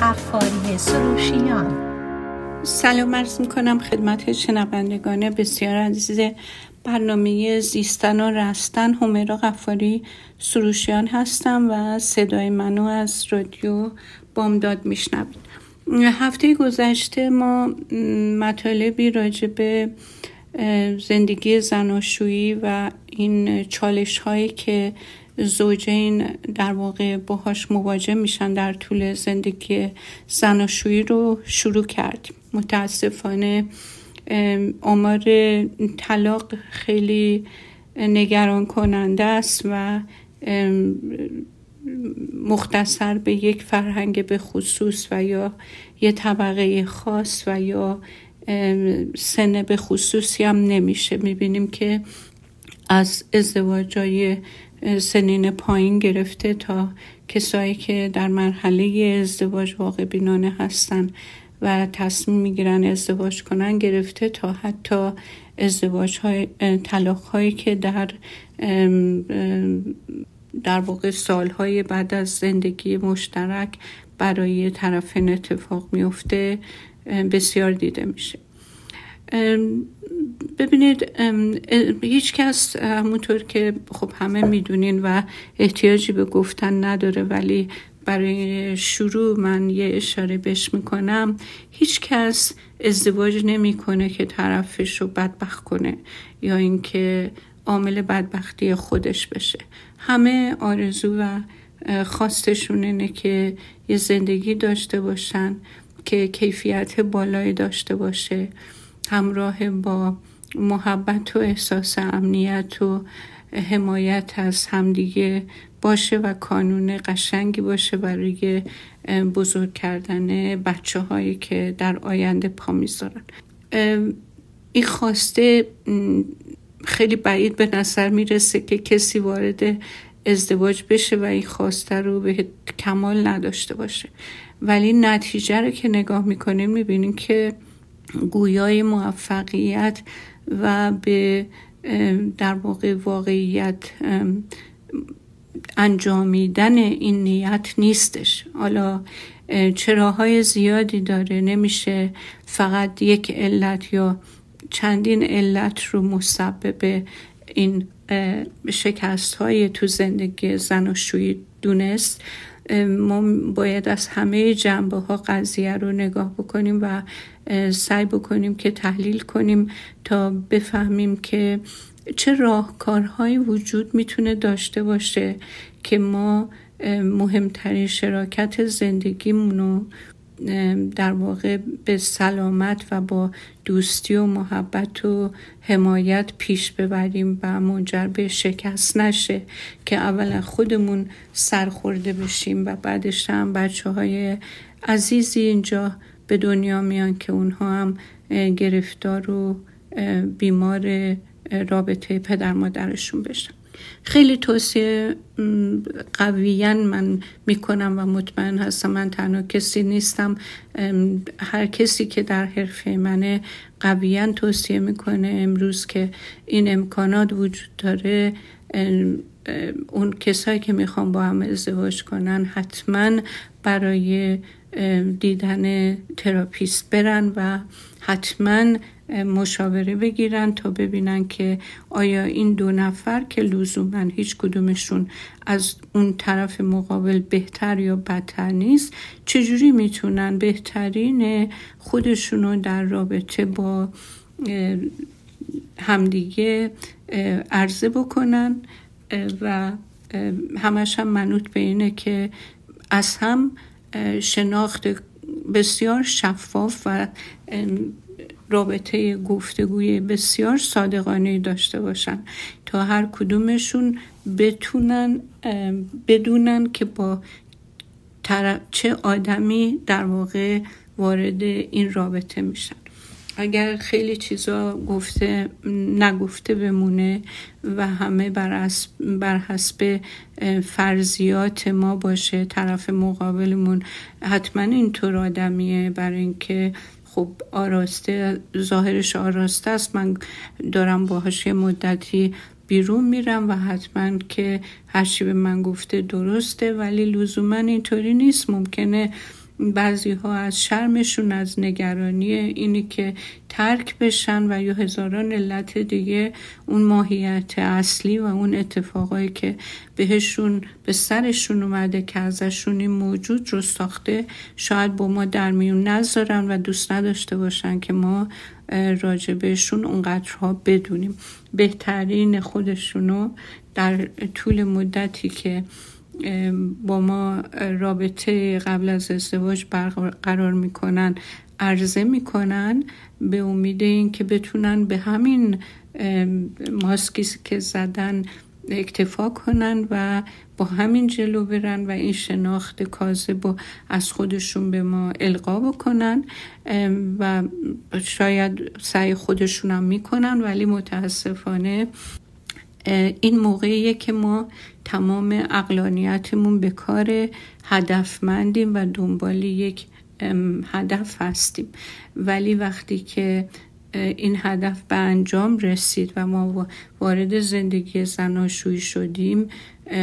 قفاری سروشیان. سلام عرض می‌کنم خدمت شنوندگان بسیار عزیز برنامه زیستن و رستن همیرا قفاری سروشیان هستم و صدای منو از رادیو بامداد میشنوید. هفته گذشته ما مطالبی راجع به زندگی زناشویی و این چالش هایی که زوجین در واقع باهاش مواجه میشن در طول زندگی زناشویی رو شروع کردیم متاسفانه آمار طلاق خیلی نگران کننده است و مختصر به یک فرهنگ به خصوص و یا یه طبقه خاص و یا سن به خصوصی هم نمیشه. می‌بینیم که از ازدواجای سنین پایین گرفته تا کسایی که در مرحله ازدواج واقع بینانه هستن و تصمیم می‌گیرن ازدواج کنن گرفته تا حتی ازدواج های طلاق هایی که در در واقع سالهای بعد از زندگی مشترک برای طرفین اتفاق میفته بسیار دیده میشه. ببینید هیچ کس همونطور که خب همه می‌دونین و احتیاجی به گفتن نداره ولی برای شروع من یه اشاره بش می‌کنم. هیچ کس ازدواج نمی‌کنه که طرفش رو بدبخت کنه یا اینکه عامل بدبختی خودش بشه. همه آرزو و خواستشون اینه که یه زندگی داشته باشن که کیفیت بالایی داشته باشه. همراه با محبت و احساس امنیت و حمایت از همدیگه باشه و کانون قشنگی باشه برای بزرگ کردن بچه هایی که در آینده پا می‌ذارن. این خواسته خیلی بعید به نظر می‌رسه که کسی وارد ازدواج بشه و این خواسته رو به کمال نداشته باشه. ولی نتیجه رو که نگاه می‌کنیم می‌بینیم که گویای موفقیت و به در واقع واقعیت انجامیدن این نیت نیستش. حالا چراهای زیادی داره. نمیشه فقط یک علت یا چندین علت رو مسبب این شکست های تو زندگی زن و شوی دونست. ما باید از همه جنبه ها قضیه رو نگاه بکنیم و سعی بکنیم که تحلیل کنیم تا بفهمیم که چه راهکارهایی وجود می‌تونه داشته باشه که ما مهمترین شراکت زندگیمون رو در واقع به سلامت و با دوستی و محبت و حمایت پیش ببریم و منجر به شکست نشه که اولا خودمون سرخورده بشیم و بعدش هم بچه های عزیزی اینجا به دنیا میان که اونها هم گرفتار و بیمار رابطه پدر مادرشون بشن. خیلی توصیه قویا من می‌کنم و مطمئن هستم. من تنها کسی نیستم. هر کسی که در حرفه منه قویا توصیه می‌کنه امروز که این امکانات وجود داره. اون کسایی که می‌خوان با هم ازدواج کنن حتما برای دیدن تراپیست برن و حتما مشاوره بگیرن تا ببینن که آیا این دو نفر که لزوما هیچ کدومشون از اون طرف مقابل بهتر یا بدتر نیست چجوری می‌تونن بهترین خودشونو در رابطه با همدیگه عرضه بکنن؟ و همش هم منوط به اینه که از هم شناخت بسیار شفاف و رابطه گفتگوی بسیار صادقانه داشته باشن تا هر کدومشون بتونن بدونن که با چه آدمی در واقع وارد این رابطه میشن. اگر خیلی چیزا گفته نگفته بمونه و همه بر, بر حسب فرضیات ما باشه طرف مقابلمون حتما اینطور آدمیه برای اینکه خب آراسته ظاهرش آراسته است. من دارم باهاش یه مدتی بیرون میرم و حتما که هرچی به من گفته درسته ولی لزوما اینطوری نیست. ممکنه بعضی ها از شرمشون از نگرانی اینی که ترک بشن و یا هزاران علت دیگه اون ماهیت اصلی و اون اتفاقایی که بهشون به سرشون اومده که ازشون این موجود رو ساخته شاید با ما در میون نذارن و دوست نداشته باشن که ما راجبشون اونقدرها بدونیم. بهترین خودشونو در طول مدتی که با ما رابطه قبل از ازدواج برقرار می‌کنن عرضه می‌کنن به امید اینکه بتونن به همین ماسکی که زدن اکتفا کنن و با همین جلو برن و این شناخت کاذب از خودشون به ما القا بکنن و شاید سعی خودشون هم می‌کنن ولی متاسفانه این موقعیه که ما تمام اقلانیتمون به کار هدفمندیم و دنبال یک هدف هستیم. ولی وقتی که این هدف به انجام رسید و ما وارد زندگی زناشویی شدیم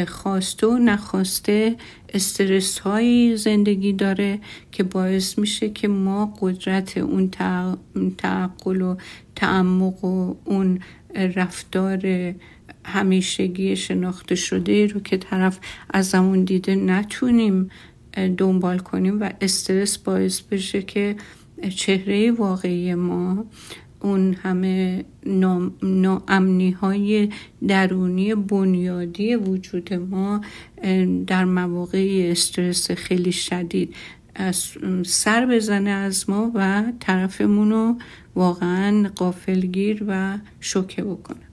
خواسته و نخواسته استرس های زندگی داره که باعث میشه که ما قدرت اون تعقل و تعمق و اون رفتار همیشگی شناخته شده رو که طرف از زمان دیده نتونیم دنبال کنیم و استرس باعث بشه که چهره واقعی ما اون همه ناامنی های درونی بنیادی وجود ما در مواقع استرس خیلی شدید سر بزنه از ما و طرفمون رو واقعا قافلگیر و شوکه بکنه.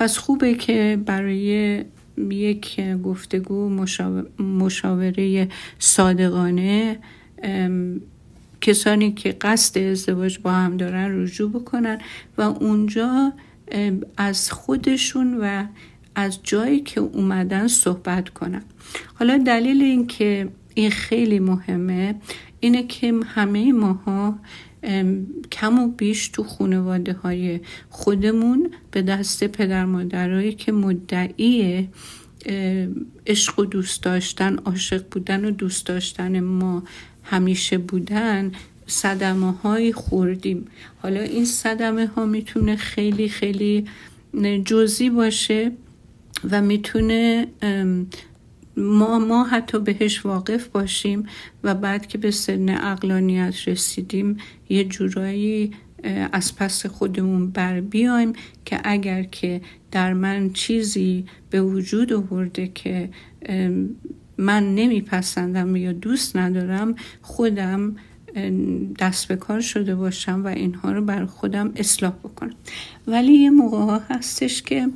پس خوبه که برای یک گفتگو مشاوره صادقانه کسانی که قصد ازدواج با هم دارن رجوع بکنن و اونجا از خودشون و از جایی که اومدن صحبت کنن. حالا دلیل این که این خیلی مهمه اینه که همه ماها کم و بیش تو خانواده های خودمون به دست پدر مادرایی که مدعی عشق و دوست داشتن عاشق بودن و دوست داشتن ما همیشه بودن صدمه های خوردیم. حالا این صدمه ها می‌تونه خیلی خیلی جزی باشه و می‌تونه ما, ما حتی بهش واقف باشیم و بعد که به سن اقلانیت رسیدیم یه جورایی از پس خودمون بر بیایم که اگر که در من چیزی به وجود آورده که من نمیپسندم یا دوست ندارم خودم دست به کار شده باشم و اینها رو بر خودم اصلاح بکنم. ولی یه موقع ها هستش که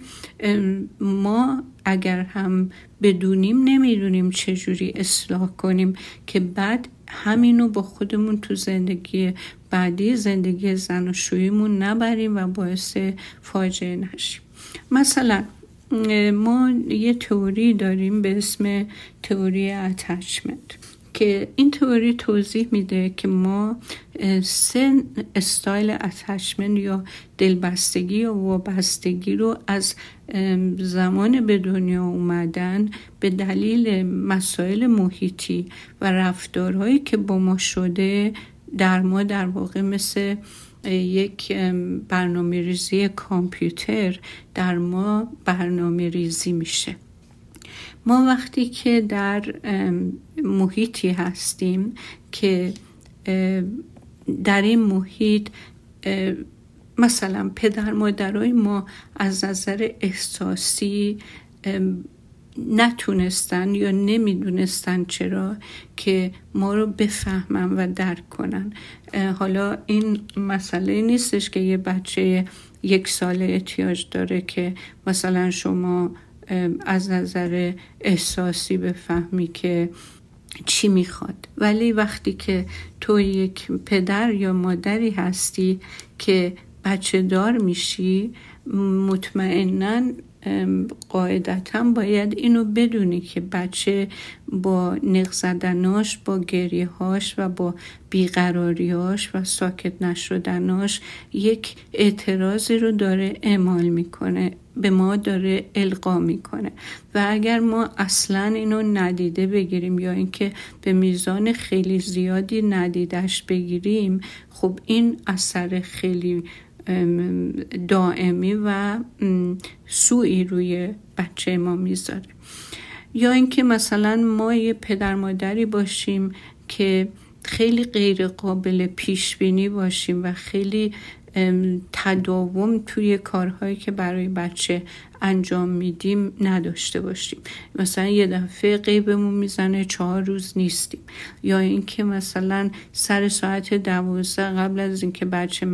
ما اگر هم بدونیم نمی‌دونیم چجوری اصلاح کنیم که بعد همینو با خودمون تو زندگی بعدی زندگی زن و شویمون نبریم و باعث فاجعه نشیم. مثلا ما یه تئوری داریم به اسم تئوری اتچمنت که این تئوری توضیح میده که ما سه استایل اتچمنت یا دلبستگی یا وابستگی رو از زمان به دنیا اومدن به دلیل مسائل محیطی و رفتارهایی که با ما شده در ما در واقع مثل یک برنامه ریزی کامپیوتر در ما برنامه ریزی میشه. ما وقتی که در محیطی هستیم که در این محیط مثلا پدر مادرای ما از نظر احساسی نتونستن یا نمی‌دونستن چرا که ما رو بفهمن و درک کنن. حالا این مسئله نیستش که یه بچه یک سال احتیاج داره که مثلا شما از نظر احساسی بفهمی که چی می‌خواد. ولی وقتی که تو یک پدر یا مادری هستی که بچه دار میشی مطمئنا قاعدتا باید اینو بدونی که بچه با نق زدناش با گریه هاش و با بیقراریاش و ساکت نشدناش یک اعتراضی رو داره اعمال می‌کنه به ما داره القا می‌کنه. و اگر ما اصلا اینو ندیده بگیریم یا اینکه به میزان خیلی زیادی ندیدش بگیریم خب این اثر خیلی دائمی و سوی روی بچه ما می‌ذاره. یا اینکه مثلا ما یه پدر مادری باشیم که خیلی غیر قابل پیش بینی باشیم و خیلی تداوم توی کارهایی که برای بچه انجام میدیم نداشته باشیم. مثلا یه دفعه قیبمون می‌زنه چهار روز نیستیم. یا اینکه مثلا سر ساعت دوازده قبل از اینکه بچه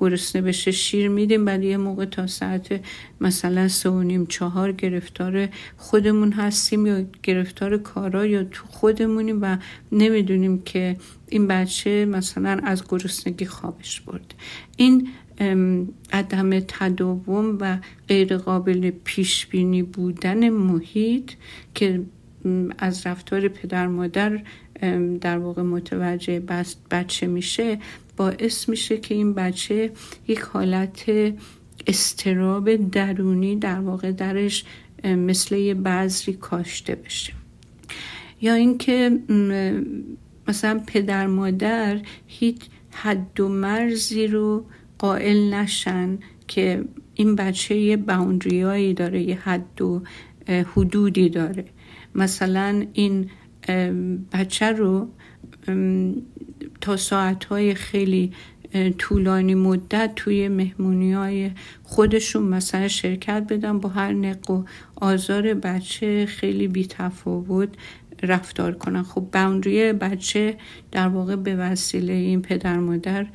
گرسنه بشه شیر میدیم بعد یه موقع تا ساعت مثلا سه و نیم چهار گرفتار خودمون هستیم یا گرفتار کارا یا تو خودمونیم و نمی‌دونیم که این بچه مثلا از گرسنگی خوابش برد این عدم تداوم و غیر قابل پیش بینی بودن محیط که از رفتار پدر مادر در واقع متوجه بچه میشه باعث میشه که این بچه یک حالت استراب درونی در واقع درش مثل یه بذری کاشته بشه. یا اینکه مثلا پدر مادر هیچ حد و مرزی رو قائل نشن که این بچه یه باوندریایی داره یه حد و حدودی داره. مثلا این بچه رو تا ساعتهای خیلی طولانی مدت توی مهمونی های خودشون مثلا شرکت بدن با هر نق و آزار بچه خیلی بی تفاوت رفتار کنن. خب باوندری بچه در واقع به وسیله این پدر مادر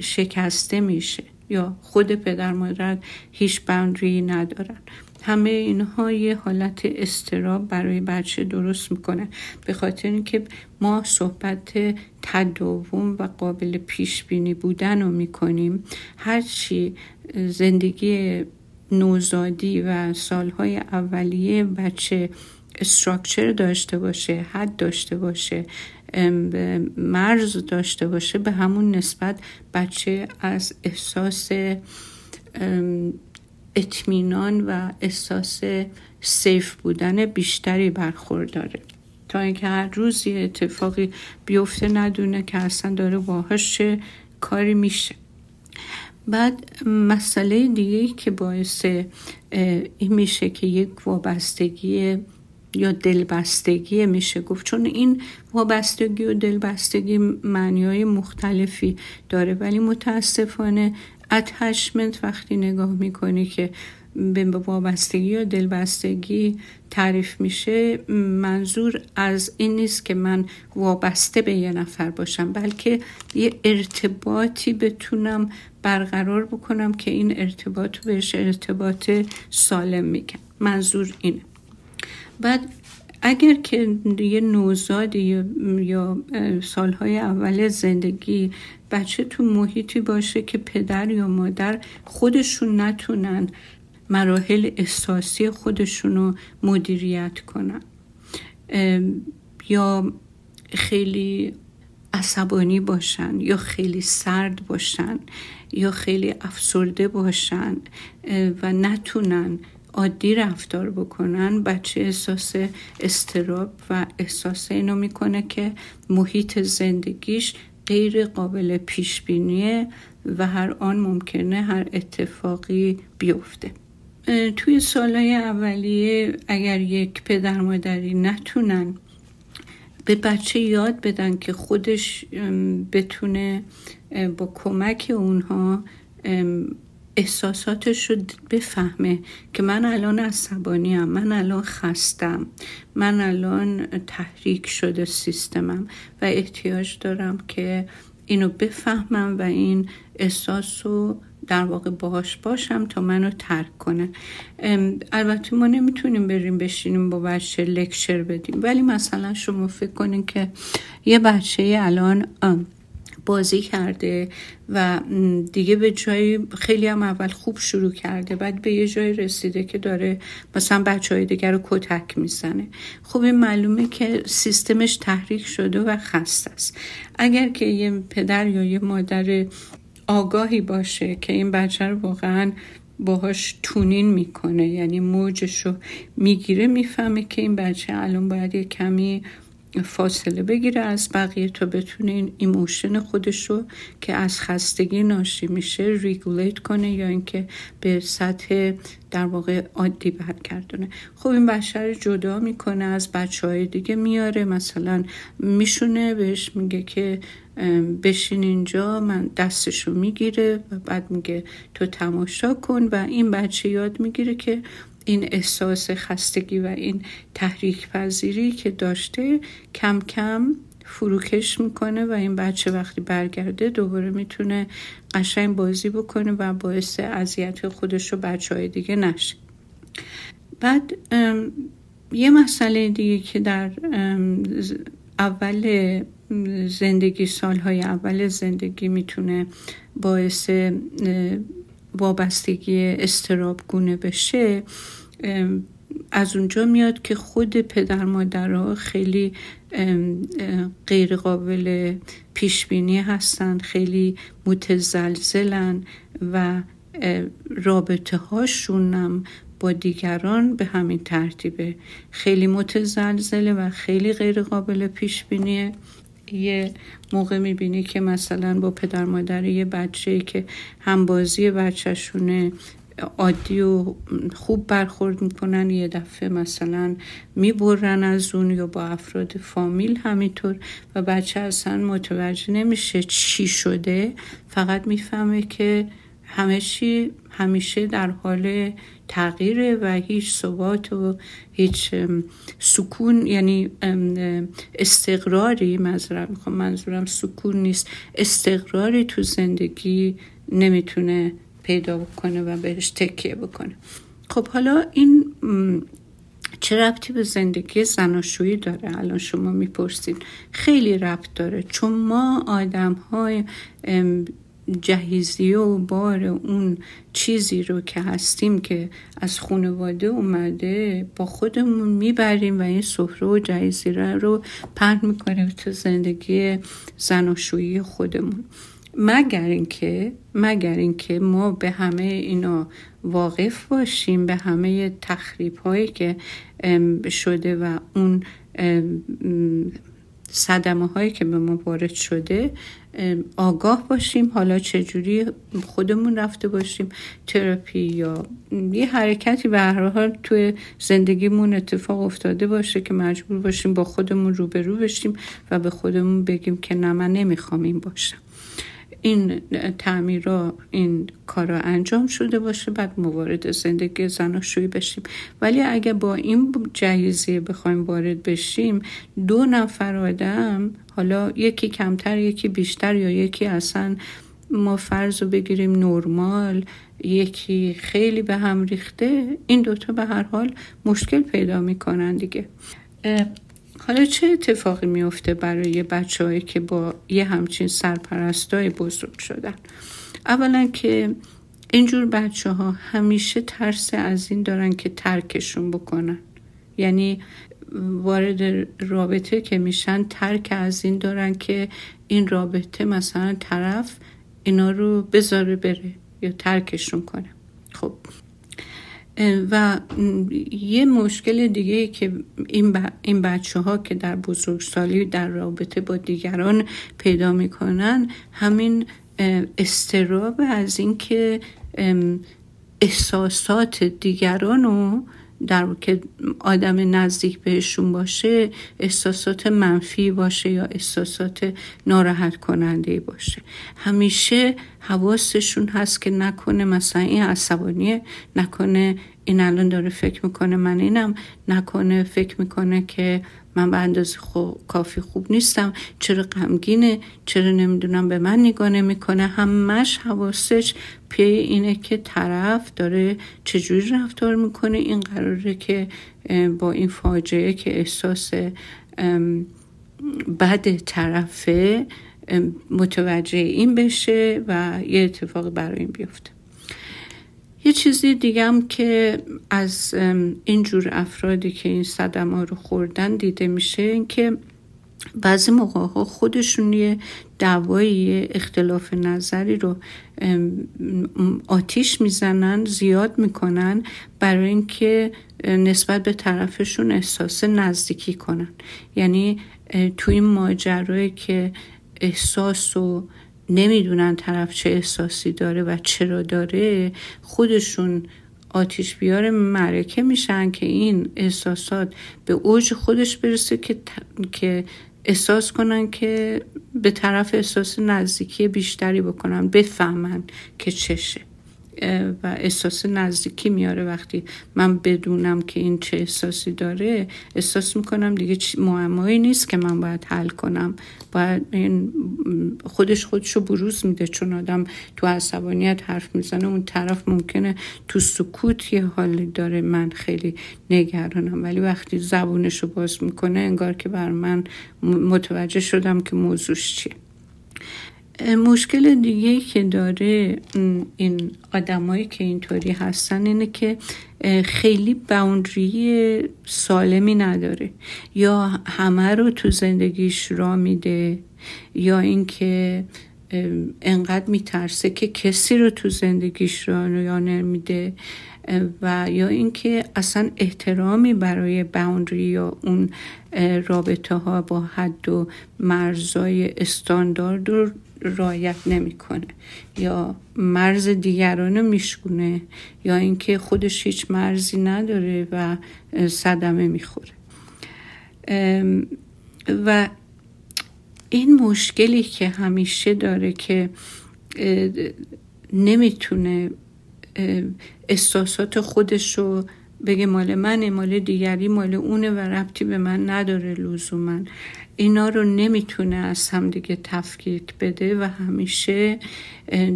شکسته میشه یا خود پدر مادر هیچ باوندری ندارن. همه اینها یه حالت استراب برای بچه درست می‌کنه. به خاطر اینکه ما صحبت تداوم و قابل پیش بینی بودن رو می‌کنیم. هرچی زندگی نوزادی و سالهای اولیه بچه استراکچر داشته باشه حد داشته باشه مرز داشته باشه به همون نسبت بچه از احساس اطمینان و احساس سیف بودن بیشتری برخورداره. تا اینکه هر روز یه اتفاقی بیفته ندونه که اصلا داره باهاش کاری میشه. بعد مسئله دیگه که باعث این میشه که یک وابستگی یا دلبستگی میشه. گفت چون این وابستگی و دلبستگی معنی های مختلفی داره. ولی متاسفانه اتشمنت وقتی نگاه می‌کنی که به وابستگی یا دلبستگی تعریف میشه منظور از این نیست که من وابسته به یه نفر باشم بلکه یه ارتباطی بتونم برقرار بکنم که این ارتباط بهش ارتباط سالم میگن منظور اینه. بعد اگر که یه نوزادی یا سالهای اول زندگی بچه تو محیطی باشه که پدر یا مادر خودشون نتونن مراحل احساسی خودشون رو مدیریت کنن. یا خیلی عصبانی باشن یا خیلی سرد باشن یا خیلی افسرده باشن و نتونن عادی رفتار بکنن بچه احساس استراب و احساس اینو می‌کنه که محیط زندگیش غیر قابل پیش بینیه و هر آن ممکنه هر اتفاقی بیفته. توی سالهای اولیه اگر یک پدر مادری نتونن به بچه یاد بدن که خودش بتونه با کمک اونها احساساتش رو بفهمه که من الان عصبانیم من الان خستم من الان تحریک شده سیستمم و احتیاج دارم که اینو بفهمم و این احساس رو در واقع باهاش باشم تا منو ترک کنه. البته ما نمی‌تونیم بریم بشینیم با بچه لکچر بدیم. ولی مثلا شما فکر کنین که یه بچه الان بازی کرده و دیگه به جایی خیلی هم اول خوب شروع کرده بعد به یه جای رسیده که داره مثلا بچه های دیگر رو کتک می‌زنه. خب این معلومه که سیستمش تحریک شده و خسته است. اگر که یه پدر یا یه مادر آگاهی باشه که این بچه رو واقعا باهاش tune in می‌کنه یعنی موجش رو می‌گیره می‌فهمه که این بچه الان باید یه کمی فاصله بگیره از بقیه تا بتونه این emotion خودش رو که از خستگی ناشی میشه regulate کنه یا اینکه به سطح در واقع عادی برگردونه. خب این بچه رو جدا می‌کنه از بچه های دیگه میاره. مثلا میشونه بهش میگه که بشین اینجا من دستشو می‌گیره و بعد میگه تو تماشا کن. و این بچه یاد می‌گیره که این احساس خستگی و این تحریک پذیری که داشته کم کم فروکش می‌کنه و این بچه وقتی برگرده دوباره می‌تونه قشنگ بازی بکنه و باعث اذیت خودش و بچه های دیگه نشه. بعد یه مسئله دیگه که در اول زندگی سالهای اول زندگی می‌تونه باعث وابستگی استراب گونه بشه از اونجا میاد که خود پدر مادرها خیلی غیر قابل پیش بینی هستن خیلی متزلزلن و رابطه هاشونم با دیگران به همین ترتیبه. خیلی متزلزله و خیلی غیر قابل پیش بینیه یه موقع می‌بینی که مثلا با پدر مادر یه بچه که همبازی بچهشونه عادی و خوب برخورد می‌کنن یه دفعه مثلا می‌برن از اون یا با افراد فامیل همینطور و بچه اصلا متوجه نمیشه چی شده فقط می‌فهمه که همه چی همیشه در حال تغییره و هیچ ثبات و هیچ سکون یعنی استقراری منظورم می‌خوام منظورم سکون نیست استقراری تو زندگی نمی‌تونه پیدا بکنه و بهش تکیه بکنه. خب حالا این چه ربطی به زندگی زناشویی داره؟ الان شما می‌پرسید. خیلی ربط داره چون ما آدم های جهیزیه و بار اون چیزی رو که هستیم که از خانواده اومده با خودمون می‌بریم و این سفره و جهیزیه رو پهن می‌کنیم تو زندگی زناشویی خودمون. مگر اینکه مگر اینکه ما به همه اینا واقف باشیم به همه تخریب هایی که شده و اون صدمه هایی که به ما وارد شده آگاه باشیم حالا چجوری خودمون رفته باشیم تراپی یا یه حرکتی به هر حال توی زندگیمون اتفاق افتاده باشه که مجبور باشیم با خودمون روبرو بشیم و به خودمون بگیم که نه من نمی‌خوام این باشم. این تعمیرا این کارا انجام شده باشه بعد موارد زندگی زناشویی بشیم. ولی اگه با این جهیزیه بخوایم وارد بشیم دو نفر آدم حالا یکی کمتر یکی بیشتر یا یکی اصلا ما فرض رو بگیریم نرمال یکی خیلی به هم ریخته این دوتا به هر حال مشکل پیدا می‌کنن دیگه. حالا چه اتفاقی میفته برای بچههایی که با یه همچین سرپرستای بزرگ شدن؟ اولا که اینجور بچه ها همیشه ترس از این دارن که ترکشون بکنن. یعنی وارد رابطه که میشن ترک از این دارن که این رابطه مثلا طرف اینا رو بذاره بره یا ترکشون کنه. خب و یه مشکل دیگه که این, این بچه ها که در بزرگسالی در رابطه با دیگران پیدا می‌کنن همین استراب از اینکه احساسات دیگران رو در که آدم نزدیک بهشون باشه احساسات منفی باشه یا احساسات ناراحت کننده باشه. همیشه حواسشون هست که نکنه مثلا این عصبانیه نکنه این الان داره فکر می‌کنه من اینم نکنه فکر می‌کنه که من به اندازه کافی خوب نیستم چرا غمگینه چرا نمی‌دونم به من نگاه نمی‌کنه. همش حواسش پی اینه که طرف داره چجوری رفتار می‌کنه. این قراره که با این فاجعه که احساس بد طرفه متوجه این بشه و یه اتفاق برای این بیفته. یه چیزی دیگه هم که از اینجور افرادی که این صدمه رو خوردن دیده میشه این که بعضی موقع ها خودشون یه دعوایی اختلاف نظری رو آتیش می‌زنن زیاد می‌کنن برای اینکه نسبت به طرفشون احساس نزدیکی کنن. یعنی تو این ماجرایی که احساس و نمی‌دونن طرف چه احساسی داره و چرا داره خودشون آتیش بیار معرکه میشن که این احساسات به اوج خودش برسه که, که احساس کنن که به طرف احساس نزدیکی بیشتری بکنن بفهمن که چشه. و احساس نزدیکی میاره وقتی من بدونم که این چه احساسی داره. احساس می‌کنم دیگه معمایی نیست که من باید حل کنم. باید این خودش خودشو بروز میده. چون آدم تو عصبانیت حرف می‌زنه اون طرف ممکنه تو سکوت یه حالی داره. من خیلی نگرانم. ولی وقتی زبونشو باز می‌کنه انگار که بر من متوجه شدم که موضوعش چیه. مشکل دیگه که داره این آدمایی که اینطوری هستن اینه که خیلی باوندری سالمی نداره. یا همه رو تو زندگیش را میده یا اینکه انقدر میترسه که کسی رو تو زندگیش را یا نمیده و یا اینکه اصلا احترامی برای باوندری یا اون رابطه ها با حد و مرزای استاندارد رو رایت نمی‌کنه. یا مرز دیگران رو میشکونه یا اینکه خودش هیچ مرزی نداره و صدمه می‌خوره. و این مشکلی که همیشه داره که نمی‌تونه احساسات خودش رو بگه مال من مال دیگری مال اونه و ربطی به من نداره لزوما. اینا رو نمی‌تونه از همدیگه تفکیک بده و همیشه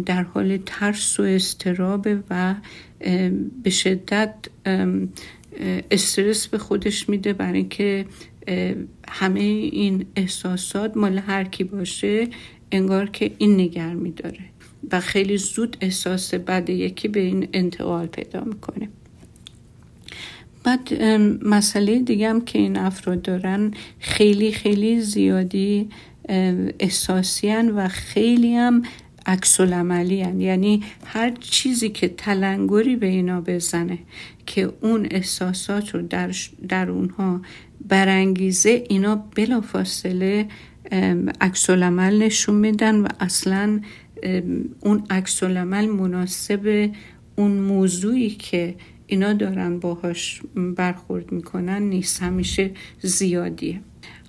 در حال ترس و استرابه و به شدت استرس به خودش میده برای اینکه همه این احساسات مال هر کی باشه انگار که این نگر میداره و خیلی زود احساس بد یکی به این انتقال پیدا می‌کنه. بعد مسئله دیگه هم که این افراد دارن خیلی خیلی زیادی احساسی و خیلی هم عکس یعنی هر چیزی که تلنگری به اینا بزنه که اون احساسات رو در, در اونها برانگیزه اینا بلافاصله عکس نشون میدن و اصلا اون عکس مناسب اون موضوعی که اینا دارن باهاش برخورد می‌کنن نیست همیشه زیادیه.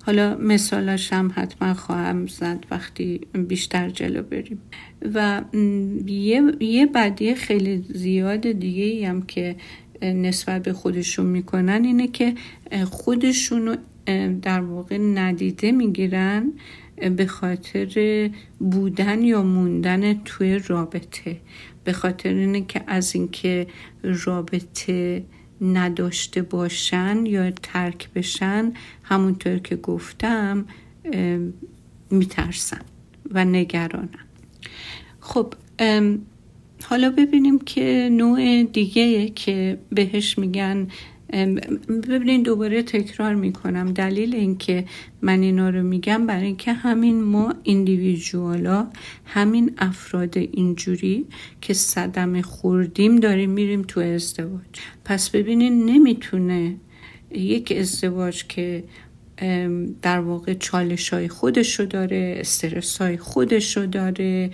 حالا مثالاش هم حتما خواهم زد وقتی بیشتر جلو بریم. و یه, یه بدیه خیلی زیاد دیگه هم که نسبت به خودشون می‌کنن اینه که خودشونو در واقع ندیده می‌گیرن به خاطر بودن یا موندن توی رابطه. به خاطر اینه که از اینکه رابطه نداشته باشن یا ترک بشن همونطور که گفتم میترسن و نگرانن. خب حالا ببینیم که نوع دیگه که بهش میگن ببینین دوباره تکرار می‌کنم. دلیل اینکه من اینا رو میگم برای اینکه همین ما ایندیویژوالا همین افراد اینجوری که صدم خوردیم داریم میریم تو ازدواج. پس ببینین نمی‌تونه یک ازدواج که در واقع چالش های خودشو داره استرس های خودشو داره.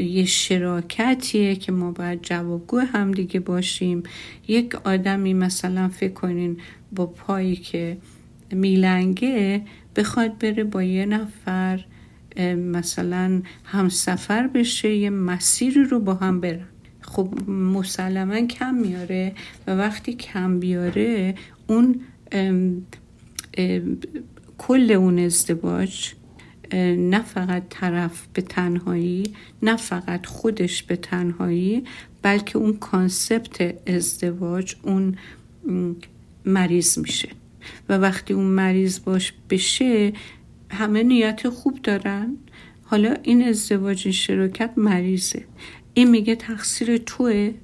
یه شراکتیه که ما باید جوابگو هم دیگه باشیم. یک آدمی مثلا فکر کنین با پایی که میلنگه بخواد بره با یه نفر مثلا همسفر بشه یه مسیری رو با هم برن. خب مسلما کم میاره و وقتی کم بیاره اون کل اون ازدواج نه فقط طرف به تنهایی نه فقط خودش به تنهایی بلکه اون کانسپت ازدواج اون مریض میشه. و وقتی اون مریض باش بشه همه نیت خوب دارن. حالا این ازدواج این شراکت مریضه. این میگه تقصیر توه.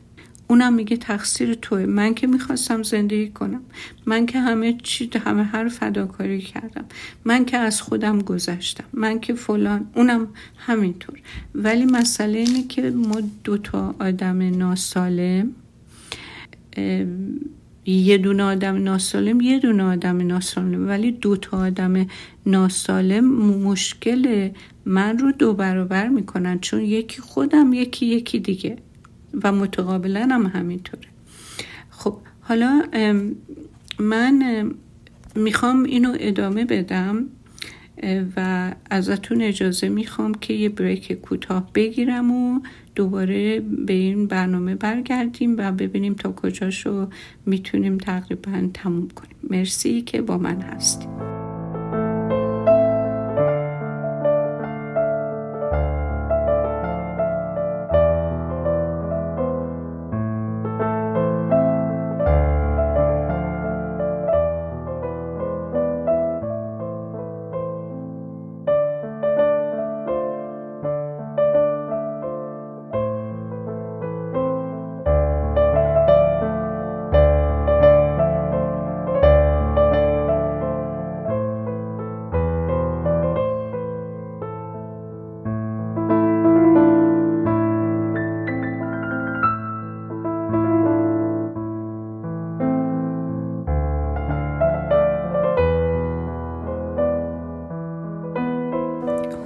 اونم میگه تقصیر توه. من که می‌خواستم زندگی کنم. من که همه چی همه هر فداکاری کردم. من که از خودم گذشتم. من که فلان. اونم همینطور. ولی مسئله اینه که ما دوتا آدم ناسالم یه دونه آدم ناسالم یه دونه آدم ناسالم. ولی دو تا آدم ناسالم مشکل من رو دو برابر می‌کنن. چون یکی خودم یکی یکی دیگه. و متقابلا هم همینطوره. خب حالا من می‌خوام اینو ادامه بدم و ازتون اجازه می‌خوام که یه بریک کوتاه بگیرم و دوباره به این برنامه برگردیم و ببینیم تا کجاشو می‌تونیم تقریبا تموم کنیم. مرسی که با من هستیم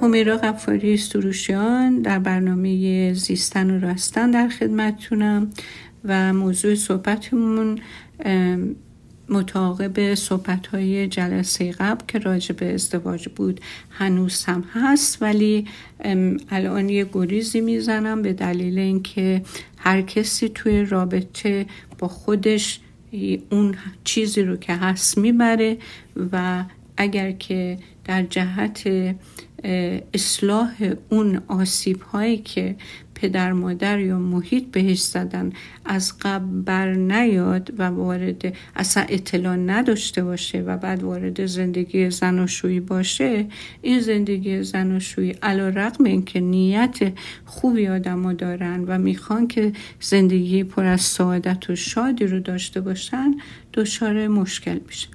همیرا غفاری سروشیان در برنامه زیستن و راستن در خدمتتونم و موضوع صحبتمون متعاقب صحبت های جلسه قبل که راجع به ازدواج بود هنوز هم هست ولی الان یه گریزی می‌زنم به دلیل اینکه هر کسی توی رابطه با خودش اون چیزی رو که هست می‌بره و اگر که در جهت اصلاح اون آسیب هایی که پدر مادر یا محیط بهش زدن از قبل بر نیاد و وارد اصلا اطلاع نداشته باشه و بعد وارد زندگی زناشویی باشه این زندگی زناشویی علا رقم اینکه نیت خوبی آدما دارن و می‌خوان که زندگی پر از سعادت و شادی رو داشته باشن دچار مشکل میشه.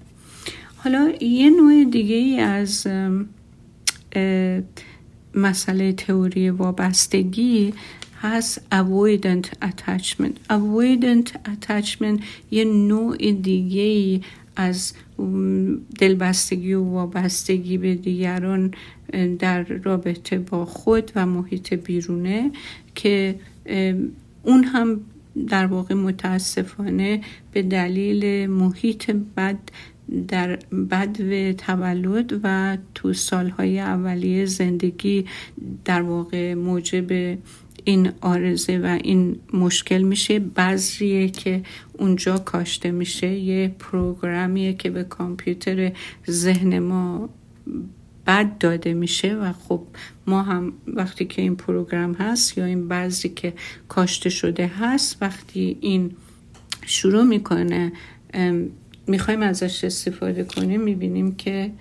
حالا یه نوع دیگه ای از مسئله تئوری وابستگی هست avoidant attachment. avoidant attachment یه نوع دیگه از دلبستگی و وابستگی به دیگران در رابطه با خود و محیط بیرونه که اون هم در واقع متاسفانه به دلیل محیط بد در بدو تولد و تو سالهای اولیه زندگی در واقع موجب این آرزه و این مشکل میشه. بذریه که اونجا کاشته میشه یه پروگرامیه که به کامپیوتر ذهن ما بد داده میشه و خب ما هم وقتی که این پروگرام هست یا این بعضی که کاشته شده هست وقتی این شروع می‌کنه می‌خوایم ازش استفاده کنیم می‌بینیم که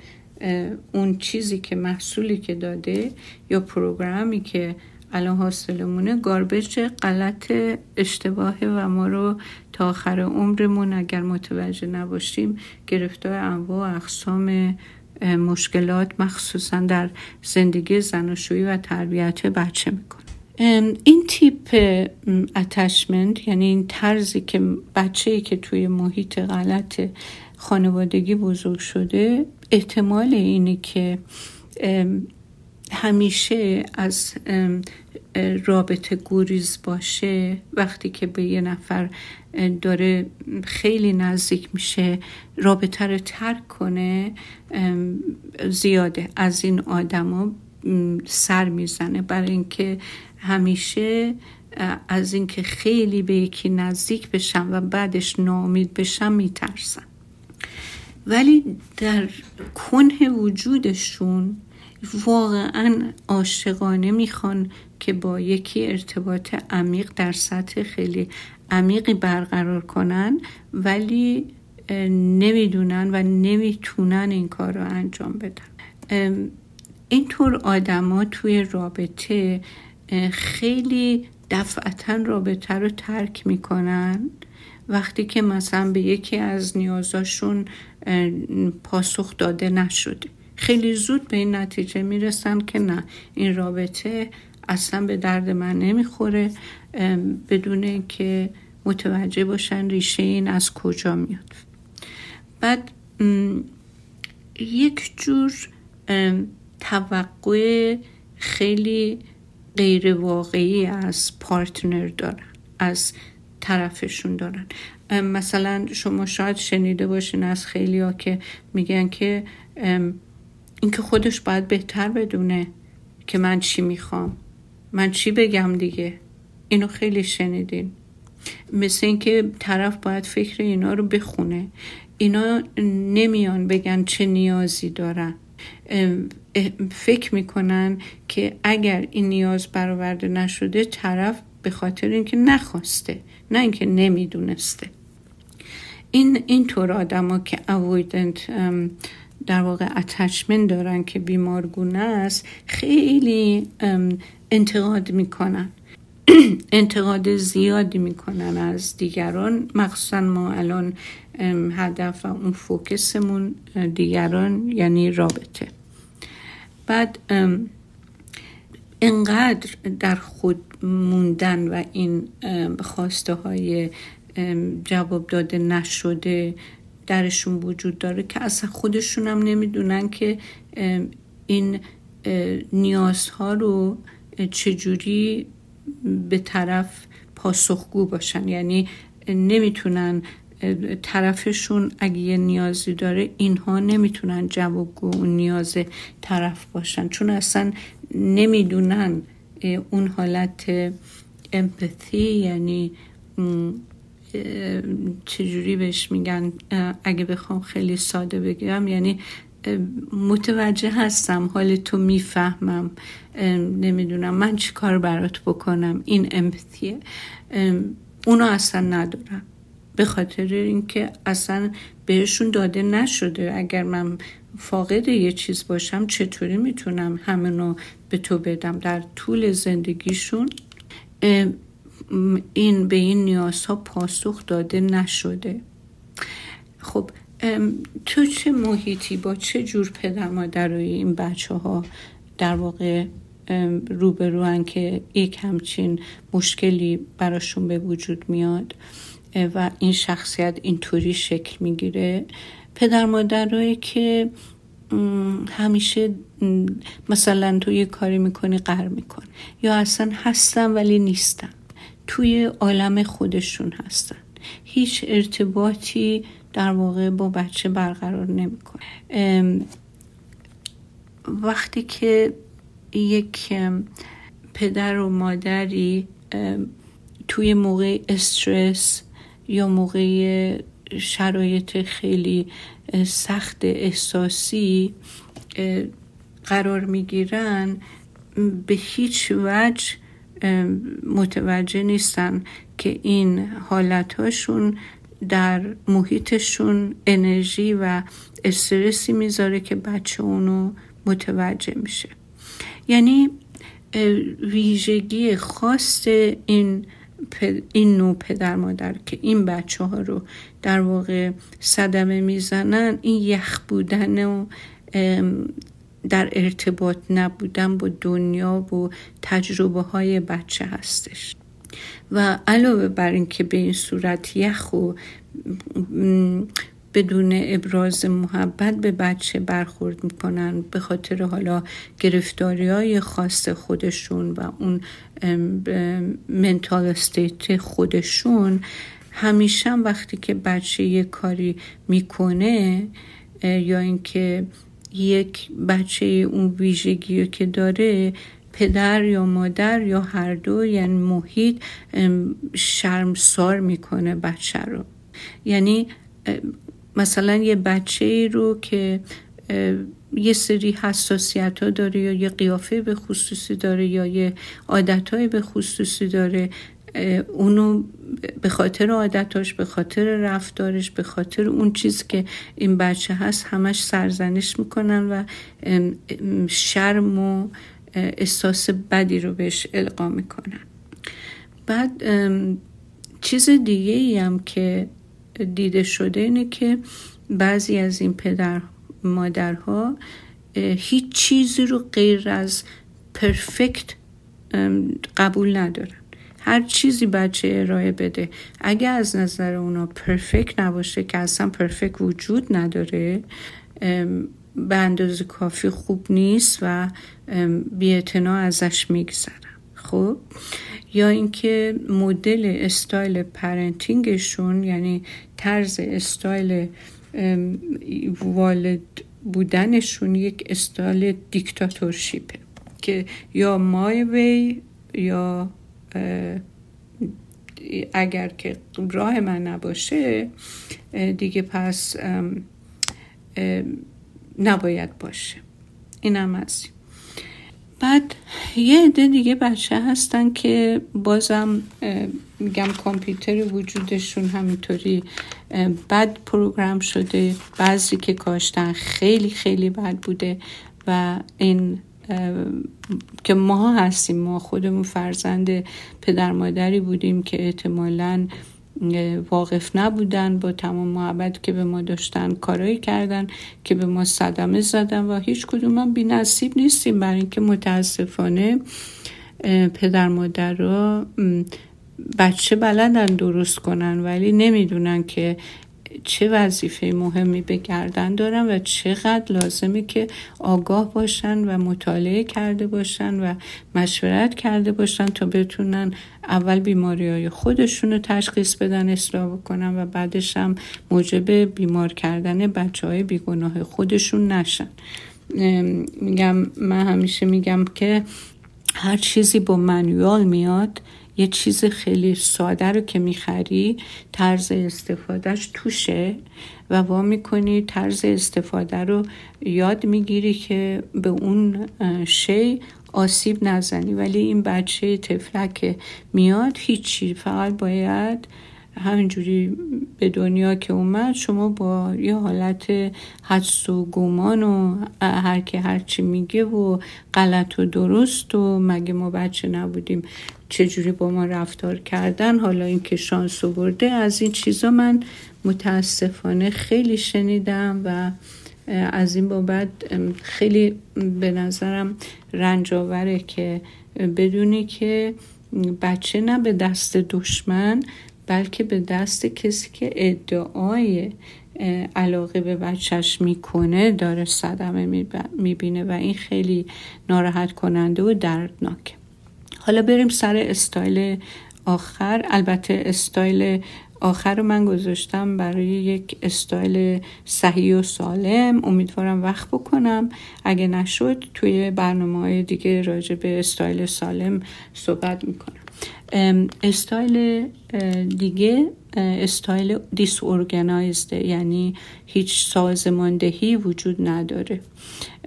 اون چیزی که محصولی که داده یا پروگرامی که الان حاصلمونه گاربج غلط اشتباهه و ما رو تا آخر عمرمون اگر متوجه نباشیم گرفتار انواع و اقسام مشکلات مخصوصا در زندگی زناشویی و تربیت بچه می‌کنه. این تیپ اتشمنت یعنی این طرزی که بچه که توی محیط غلط خانوادگی بزرگ شده احتمال اینه که همیشه از رابطه گوریز باشه. وقتی که به یه نفر داره خیلی نزدیک میشه رابطه رو ترک کنه زیاده. از این آدما سر می‌زنه. برای اینکه همیشه از اینکه خیلی به یکی نزدیک بشم و بعدش ناامید بشم میترسم. ولی در کنه وجودشون واقعا عاشقانه می‌خوان که با یکی ارتباط عمیق در سطح خیلی عمیقی برقرار کنن ولی نمی‌دونن و نمی‌تونن این کار رو انجام بدن. اینطور آدما توی رابطه خیلی دفعتا رابطه رو ترک می‌کنن. وقتی که مثلا به یکی از نیازاشون پاسخ داده نشده. خیلی زود به این نتیجه می‌رسن که نه این رابطه اصلا به درد من نمی‌خوره. بدون که متوجه باشن ریشه این از کجا میاد. بعد یک جور توقع خیلی غیر واقعی از پارتنر دارن از طرفشون دارن. مثلا شما شاید شنیده باشین از خیلی ها که میگن که اینکه خودش باید بهتر بدونه که من چی می‌خوام. من چی بگم دیگه؟ اینو خیلی شنیدین. مثل اینکه طرف باید فکر اینا رو بخونه. اینا نمیان بگن چه نیازی دارن. فکر می‌کنن که اگر این نیاز برآورده نشده طرف به خاطر اینکه نخواسته نه اینکه نمی‌دونسته. این اینطور آدما که اویدنت در واقع اتچمنت دارن که بیمارگونه است خیلی انتقاد می‌کنن. انتقاد زیادی می‌کنن از دیگران. مخصوصا ما الان هدف و اون فوکسمون دیگران یعنی رابطه. بعد انقدر در خود موندن و این خواسته های جواب داده نشده درشون وجود داره که اصلا خودشون هم نمی‌دونن که این نیازها رو چجوری به طرف پاسخگو باشن. یعنی نمی‌تونن طرفشون اگه یه نیازی داره اینها نمی‌تونن جوابگو اون نیاز طرف باشن. چون اصلا نمی‌دونن اون حالت امپاتی یعنی چجوری بهش میگن اگه بخوام خیلی ساده بگم یعنی متوجه هستم حال تو می‌فهمم نمی‌دونم من چی کار برات بکنم این امپتیه اونو اصلا ندارم به خاطر اینکه اصلا بهشون داده نشده. اگر من فاقد یه چیز باشم چطوری می‌تونم همینو به تو بدم در طول زندگیشون؟ این به این نیازها پاسخ داده نشده. خب تو چه محیطی با چه جور پدر مادرای این بچه ها در واقع روبروان که یک همچین مشکلی براشون به وجود میاد؟ و این شخصیت اینطوری شکل می‌گیره. پدر مادرایی که همیشه مثلا تو یه کاری می‌کنی قر میکن یا اصلا هستن ولی نیستن. توی عالم خودشون هستن. هیچ ارتباطی در واقع با بچه برقرار نمی‌کنه. وقتی که یک پدر و مادری توی موقع استرس یا موقع شرایط خیلی سخت احساسی قرار می‌گیرن به هیچ وجه متوجه نیستن که این حالتهاشون در محیطشون انرژی و استرسی می‌ذاره که بچه اونو متوجه میشه. یعنی ویژگی خاص این این نوع پدر مادر که این بچه ها رو در واقع صدمه می‌زنن این یخ بودن و در ارتباط نبودن با دنیا و تجربه های بچه هستش. و علاوه بر اینکه به این صورت یخ و بدون ابراز محبت به بچه برخورد می‌کنن به خاطر حالا گرفتاری های خاص خودشون و اون منتال استیت خودشون. همیشه وقتی که بچه یه کاری می‌کنه یا اینکه یک بچه اون ویژگی که داره پدر یا مادر یا هر دو یعنی محیط شرمسار می‌کنه بچه رو. یعنی مثلا یه بچه ای رو که یه سری حساسیت ها داره یا یه قیافه به خصوصی داره یا یه عادت های به خصوصی داره اونو به خاطر عادتاش به خاطر رفتارش به خاطر اون چیز که این بچه هست همش سرزنش می‌کنن و شرم و احساس بدی رو بهش القا می‌کنن. بعد چیز دیگه ای هم که دیده شده اینه که بعضی از این پدر مادرها هیچ چیزی رو غیر از پرفکت قبول ندارن. هر چیزی بچه ارائه بده. اگه از نظر اونا پرفکت نباشه که اصلا پرفکت وجود نداره به اندازه کافی خوب نیست و بیعتنا ازش میگذرن خب یا اینکه مدل style parenting شون یعنی طرز استایل والد بودنشون یک style dictatorship ه که یا my way یا اگر که راه من نباشه دیگه پس نباید باشه. اینم از بعد یه عده دیگه بچه هستن که بازم میگم کامپیوتر وجودشون همینطوری بد پروگرام شده. بعضی که کاشتن خیلی خیلی بد بوده و این که ما هستیم ما خودمون فرزند پدر مادری بودیم که احتمالا واقف نبودن با تمام محبت که به ما داشتن کارایی کردن که به ما صدمه زدن و هیچ کدوم هم بی نصیب نیستیم. برای اینکه متاسفانه پدر مادر را بچه بلدن درست کنن ولی نمی‌دونن که چه وظیفه مهمی به گردن دارن و چقدر لازمه که آگاه باشن و مطالعه کرده باشن و مشورت کرده باشن تا بتونن اول بیماری های خودشون رو تشخیص بدن اصلاح بکنن و بعدش هم موجب بیمار کردن بچه های بیگناه خودشون نشن. میگم من همیشه میگم که هر چیزی با منوال میاد یه چیز خیلی ساده رو که می‌خری طرز استفادهش توشه و وا می‌کنی طرز استفاده رو یاد می‌گیری که به اون شی آسیب نزنی. ولی این بچه تفلک میاد هیچی فقط باید همینجوری به دنیا که اومد شما با یه حالت حدس و گمان و هر که هرچی میگه و غلط و درست و مگه ما بچه نبودیم چجوری با ما رفتار کردن حالا اینکه شانس برده از این چیزا من متاسفانه خیلی شنیدم و از این بابت خیلی به نظرم رنجاوره که بدونی که بچه نه به دست دشمن بلکه به دست کسی که ادعای علاقه به بچهش می‌کنه داره صدمه می‌بینه و این خیلی ناراحت کننده و دردناکه. حالا بریم سر استایل آخر. البته استایل آخر رو من گذاشتم برای یک استایل صحیح و سالم. امیدوارم وقت بکنم. اگه نشد توی برنامه های دیگه راجع به استایل سالم صحبت می‌کنم. استایل دیگه style dis یعنی هیچ سازماندهی وجود نداره.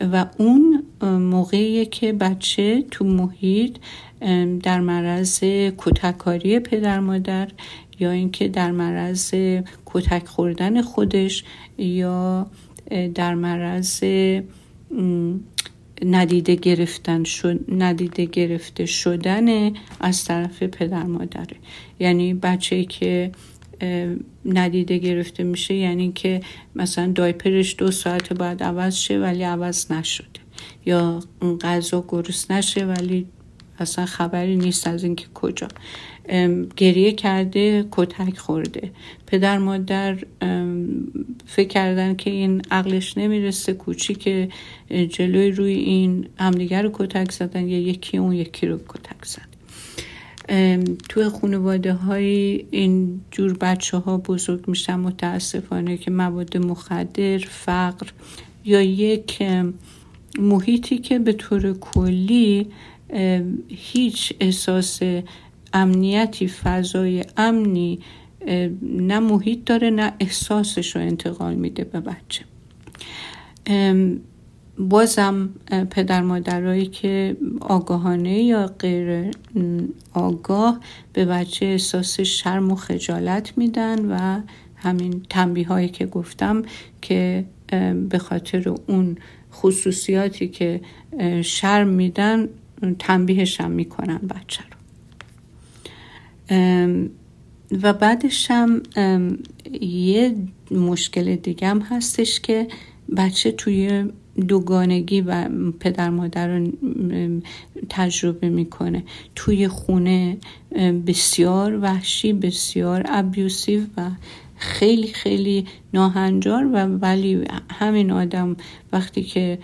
و اون موقعیه که بچه تو محیط در معرض کتک‌کاری پدر مادر یا اینکه در معرض کتک خوردن خودش یا در معرض ندیده گرفتن شد ندیده گرفته شدن از طرف پدر مادره یعنی بچه که ندیده گرفته میشه یعنی که مثلا دایپرش دو ساعت بعد عوض شه ولی عوض نشده. یا غذا گرست نشه ولی اصلا خبری نیست از اینکه کجا. گریه کرده کتک خورده. پدر مادر فکر کردن که این عقلش نمی‌رسه کوچیک جلوی روی این همدیگر رو کتک زدن یا یکی اون یکی رو کتک زد توی خانواده های این جور بچه ها بزرگ میشن متاسفانه که مواد مخدر فقر یا یک محیطی که به طور کلی هیچ احساس امنیتی فضای امنی نه محیط داره نه احساسش رو انتقال میده به بچه. بازم پدر مادرایی که آگاهانه یا غیر آگاه به بچه احساس شرم و خجالت میدن و همین تنبیه هایی که گفتم که به خاطر اون خصوصیاتی که شرم میدن تنبیهش هم می‌کنن بچه رو. و بعدش هم یه مشکل دیگه هم هستش که بچه توی دوگانگی و پدر مادر رو تجربه می‌کنه. توی خونه بسیار وحشی بسیار ابیوسیو و خیلی خیلی ناهنجار و ولی همین آدم وقتی که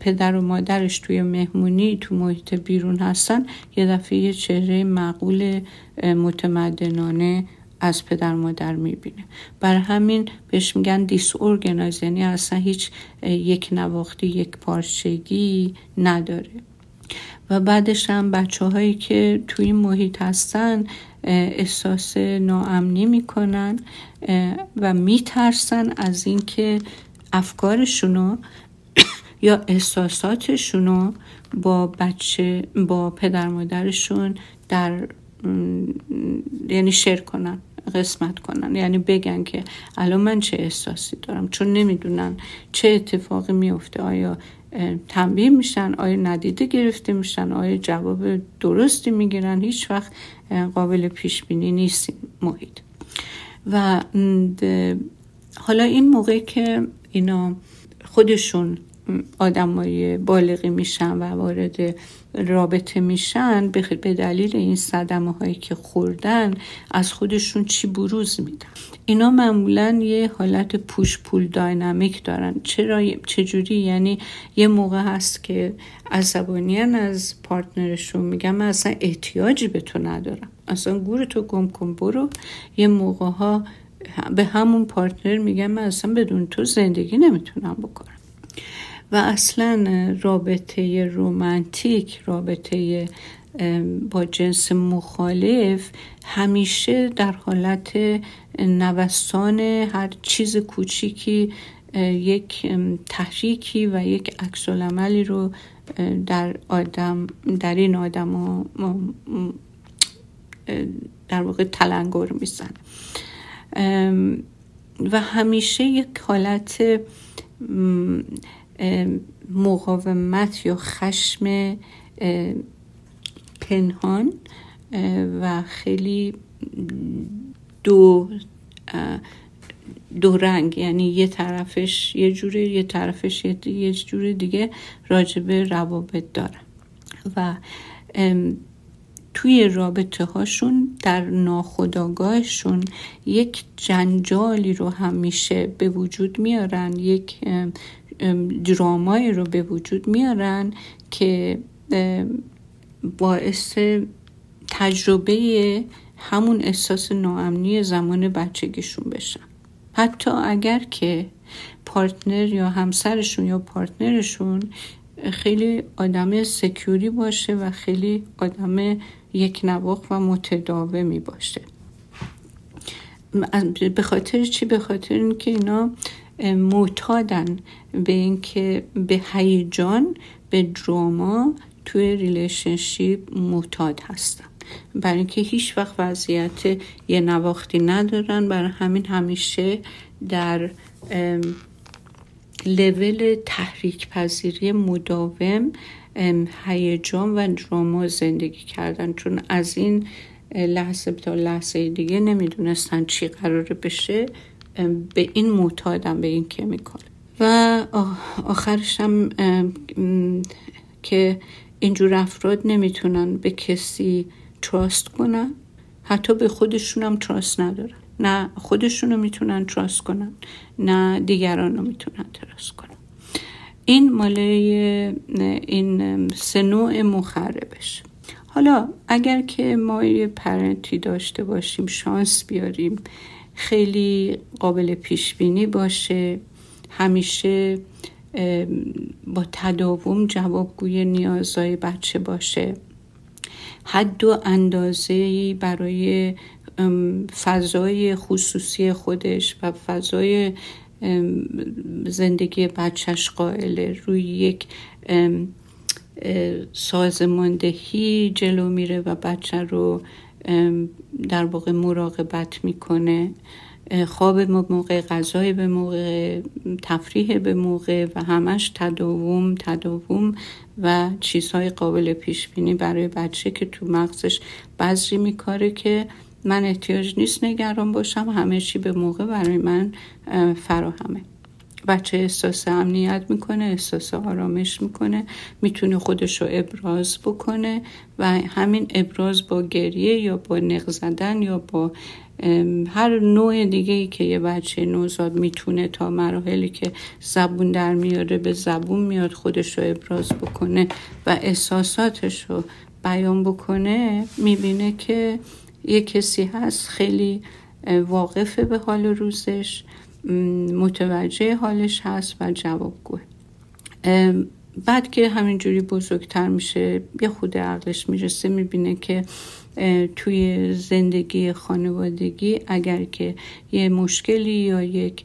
پدر و مادرش توی مهمونی تو محیط بیرون هستن یه دفعه یه چهره معقول متمدنانه از پدر مادر می‌بینه. بر همین بهش میگن دیس ارگنایز یعنی اصلا هیچ یک نواختی یک پارچگی نداره. و بعدش هم بچه هایی که توی این محیط هستن احساس ناامنی می‌کنن و میترسن از اینکه افکارشونو یا احساساتشونو با بچه با پدر مادرشون در یعنی شیر کنن قسمت کنن. یعنی بگن که الان من چه احساسی دارم؟ چون نمی‌دونن چه اتفاقی میفته آیا تنبیه میشن؟ آیا ندیده گرفته میشن؟ آیا جواب درستی می‌گیرن؟ هیچ وقت قابل پیش بینی نیست محیط. و حالا این موقع که اینا خودشون آدمای بالغی میشن و وارد رابطه میشن به دلیل این صدمه هایی که خوردن از خودشون چی بروز میدن؟ اینا معمولا یه حالت پوش پول داینامیک دارن. چرا؟ چجوری؟ یعنی یه موقع هست که عصبانیان از پارتنرشون میگن من اصلا احتیاجی به تو ندارم. اصلا گور تو گم کن برو. یه موقع ها به همون پارتنر میگن من اصلا بدون تو زندگی نمی‌تونم بکنم. و اصلا رابطه رومنتیک رابطه با جنس مخالف همیشه در حالت نوسان هر چیز کوچیکی یک تحریکی و یک عکس عملی رو در آدم در این آدم در واقع تلنگر میزن و همیشه یک حالت مقاومت یا خشم پنهان و خیلی دو دو رنگ یعنی یه طرفش یه جوره یه طرفش یه جور دیگه راجبه روابط دارن و توی رابطه هاشون در ناخداگاهشون یک جنجالی رو همیشه به وجود میارن یک درامایی رو به وجود میارن که باعث تجربه همون احساس ناامنی زمان بچگیشون بشن حتی اگر که پارتنر یا همسرشون یا پارتنرشون خیلی آدم سکیوری باشه و خیلی آدم یک نواخ و متداومی باشه. به خاطر چی؟ به خاطر اینکه اینا معتادن به اینکه به هیجان به drama توی relationship معتاد هستن. برای اینکه هیچ وقت وضعیت یکنواختی ندارن. برای همین همیشه در لول تحریک پذیری مداوم هیجان و drama زندگی کردن. چون از این لحظه تا لحظه دیگه نمی‌دونستن چی قراره بشه به این معتادن به این chemical و آخرش هم که اینجور افراد نمی‌تونن به کسی trust کنن. حتی به خودشون هم trust ندارن. نه خودشون رو می‌تونن trust کنن نه دیگران رو می‌تونن trust کنن. این مال این سه نوع مخربش. حالا اگر که ما یه parent ی داشته باشیم شانس بیاریم خیلی قابل پیش بینی باشه. همیشه با تداوم جوابگوی نیازهای بچه باشه. حد و اندازه برای فضای خصوصی خودش و فضای زندگی بچهش قائله. روی یک سازماندهی جلو میره و بچه رو در واقع مراقبت می‌کنه. خواب به موقع غذای به موقع تفریح به موقع و همش تداوم تداوم و چیزهای قابل پیش بینی برای بچه که تو مغزش بذری میکاره که من احتیاج نیست نگران باشم همه چی به موقع برای من فراهمه. بچه احساس امنیت می‌کنه احساس آرامش می‌کنه می‌تونه خودش رو ابراز بکنه و همین ابراز با گریه یا با نق زدن یا با هر نوع دیگه ای که یه بچه نوزاد می‌تونه تا مراحلی که زبون در میاره به زبون میاد خودش رو ابراز بکنه و احساساتش رو بیان بکنه می‌بینه که یه کسی هست خیلی واقفه به حال روزش متوجه حالش هست و جوابگوه. بعد که همینجوری بزرگتر میشه یه خود عقلش می‌رسه می‌بینه که توی زندگی خانوادگی اگر که یه مشکلی یا یک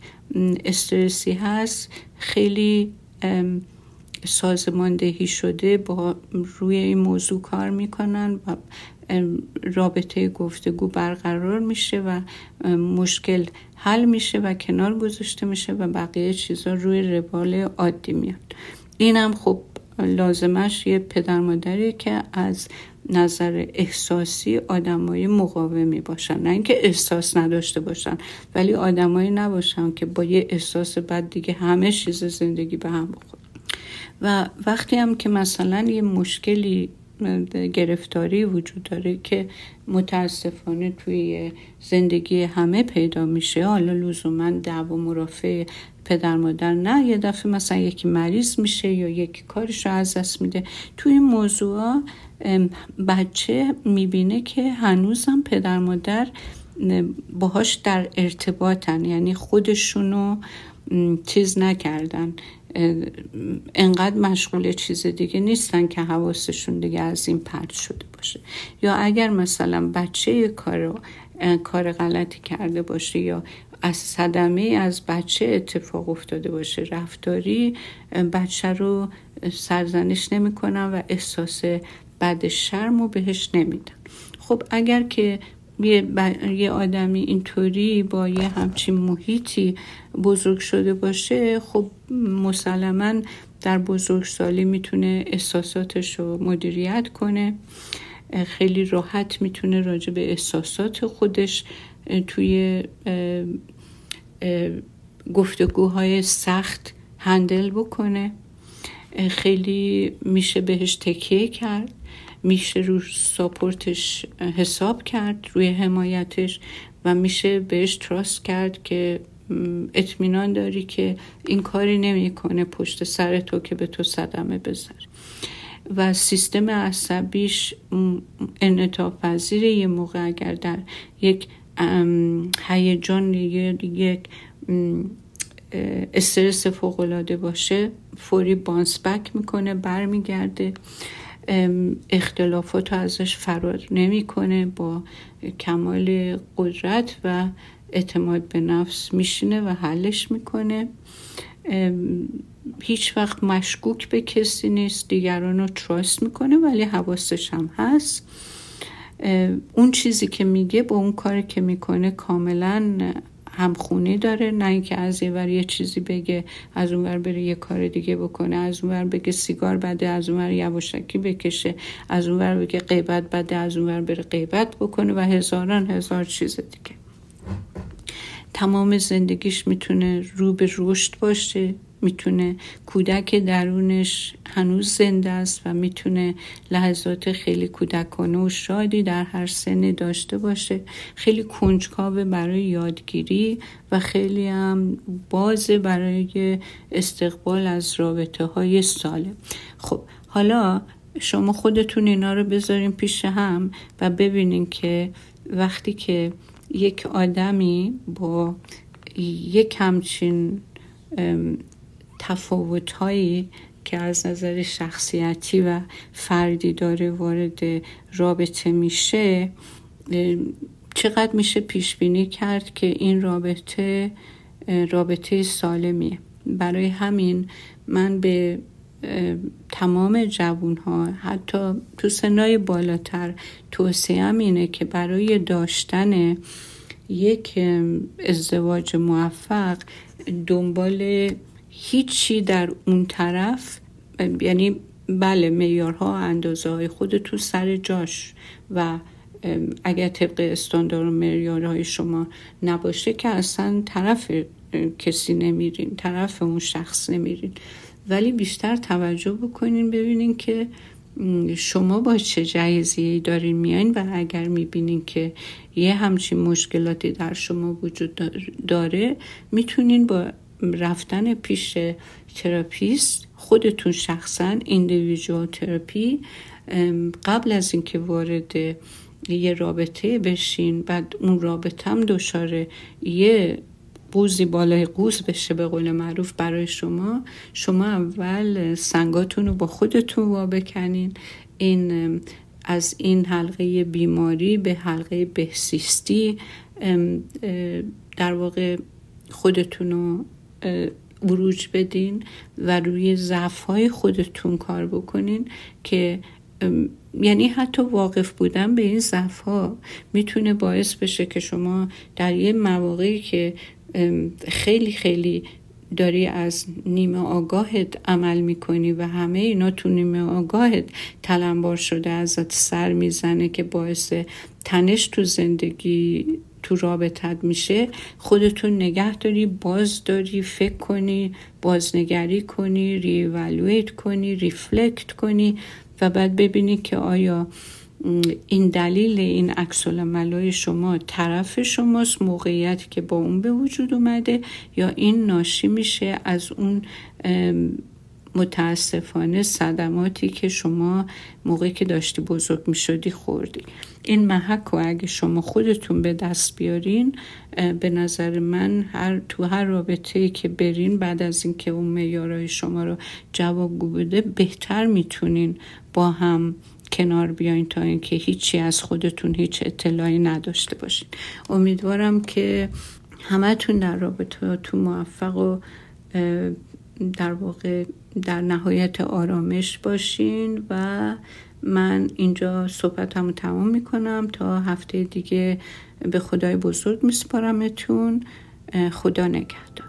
استرسی هست خیلی سازماندهی شده با روی این موضوع کار می‌کنن و رابطه گفتگو برقرار میشه و مشکل حل میشه و کنار گذاشته میشه و بقیه چیزا روی روال عادی میاد. اینم خب لازمش یه پدر مادری که از نظر احساسی آدمای مقاومی باشن. نه اینکه احساس نداشته باشن ولی آدمایی نباشن که با یه احساس بد دیگه همه چیز زندگی به هم بخور و وقتی هم که مثلا یه مشکلی گرفتاری وجود داره که متاسفانه توی زندگی همه پیدا میشه. حالا لزوما دعوا مرافع پدر مادر نه. یه دفعه مثلا یکی مریض میشه یا یکی کارش رو از دست میده. توی این موضوع بچه می‌بینه که هنوزم پدر مادر باهاش در ارتباطن. یعنی خودشونو چیز نکردن. انقدر مشغول چیز دیگه نیستن که حواسشون دیگه از این پرد شده باشه. یا اگر مثلا بچه کار کار غلطی کرده باشه یا از صدمه از بچه اتفاق افتاده باشه رفتاری بچه رو سرزنش نمی‌کنن و احساس بد شرم و بهش نمیدن. خب اگر که یه, یه آدمی اینطوری با یه همچین محیطی بزرگ شده باشه خب مسلما در بزرگسالی می‌تونه احساساتش رو مدیریت کنه خیلی راحت می‌تونه راجع به احساسات خودش توی گفتگوهای سخت هندل بکنه. خیلی میشه بهش تکیه کرد. میشه رو ساپورتش حساب کرد روی حمایتش و میشه بهش تراست کرد که اطمینان داری که این کاری نمی‌کنه پشت سر تو که به تو صدمه بزنه. و سیستم عصبیش انعطاف پذیر یه موقع اگر در یک هیجان یک استرس فوقالعاده باشه فوری بانس بک می‌کنه برمیگرده. اختلافات ازش فرار نمی‌کنه با کمال قدرت و اعتماد به نفس میشینه و حلش می‌کنه. هیچ وقت مشکوک به کسی نیست دیگران رو تراست می‌کنه ولی حواسش هم هست. اون چیزی که میگه با اون کاری که می‌کنه کاملا همخونی داره نه اینکه از یه ور یه چیزی بگه از اون ور بره یه کار دیگه بکنه از اون ور بگه سیگار بده از اون ور یواشکی بکشه از اون ور بگه غیبت بده از اون ور بره غیبت بکنه و هزاران هزار چیز دیگه. تمام زندگیش می‌تونه رو به رشد باشه. می‌تونه کودک درونش هنوز زنده است و می‌تونه لحظات خیلی کودکانه و شادی در هر سنی داشته باشه. خیلی کنجکاوه برای یادگیری و خیلی هم بازه برای استقبال از رابطه های ساله خب حالا شما خودتون اینا رو بذارین پیش هم و ببینین که وقتی که یک آدمی با یک همچین تفاوت هایی که از نظر شخصیتی و فردی داره وارد رابطه میشه چقدر میشه پیش بینی کرد که این رابطه رابطه سالمیه. برای همین من به تمام جوون ها حتی تو سنای بالاتر توصیه اینه که برای داشتن یک ازدواج موفق دنبال هیچی در اون طرف یعنی بله میارها اندازه های خود تو سر جاش و اگر طبق استاندار و معیارهای شما نباشه که اصلا طرف کسی نمیرین طرف اون شخص نمیرین. ولی بیشتر توجه بکنین ببینین که شما با چه جهیزی دارین میاین و اگر می‌بینین که یه همچین مشکلاتی در شما وجود داره می‌تونین با رفتن پیش therapist خودتون شخصا individual therapy قبل از اینکه وارد یه رابطه بشین بعد اون رابطه هم دچار یه قوزی بالای قوز بشه به قول معروف برای شما. شما اول سنگاتون رو با خودتون وا بکنین. این از این حلقه بیماری به حلقه بهسیستی در واقع خودتون رو بروج بدین و روی ضعف های خودتون کار بکنین که یعنی حتی واقف بودن به این ضعف ها می‌تونه باعث بشه که شما در یه مواقعی که خیلی خیلی داری از نیمه آگاهت عمل می‌کنی و همه اینا تو نیمه آگاهت تلمبار شده ازت سر می‌زنه که باعث تنش تو زندگی تو رابطت میشه خودتون نگه داری باز داری فکر کنی بازنگری کنی ریوالویت کنی ریفلکت کنی و بعد ببینی که آیا این دلیل این عکس شما طرف شماست موقعیتی که با اون به وجود اومده یا این ناشی میشه از اون متاسفانه صدماتی که شما موقعی که داشتی بزرگ می شدی خوردی. این محک و اگه شما خودتون به دست بیارین به نظر من هر تو هر رابطه که برین بعد از اینکه اون معیارهای شما رو جواب بوده بهتر می‌تونین با هم کنار بیاین تا اینکه هیچی از خودتون هیچ اطلاعی نداشته باشین. امیدوارم که همتون در رابطه تو موفق و در واقع در نهایت آرامش باشین و من اینجا صحبتمو تمام می‌کنم تا هفته دیگه به خدای بزرگ میسپارمتون. خدا نگهدار.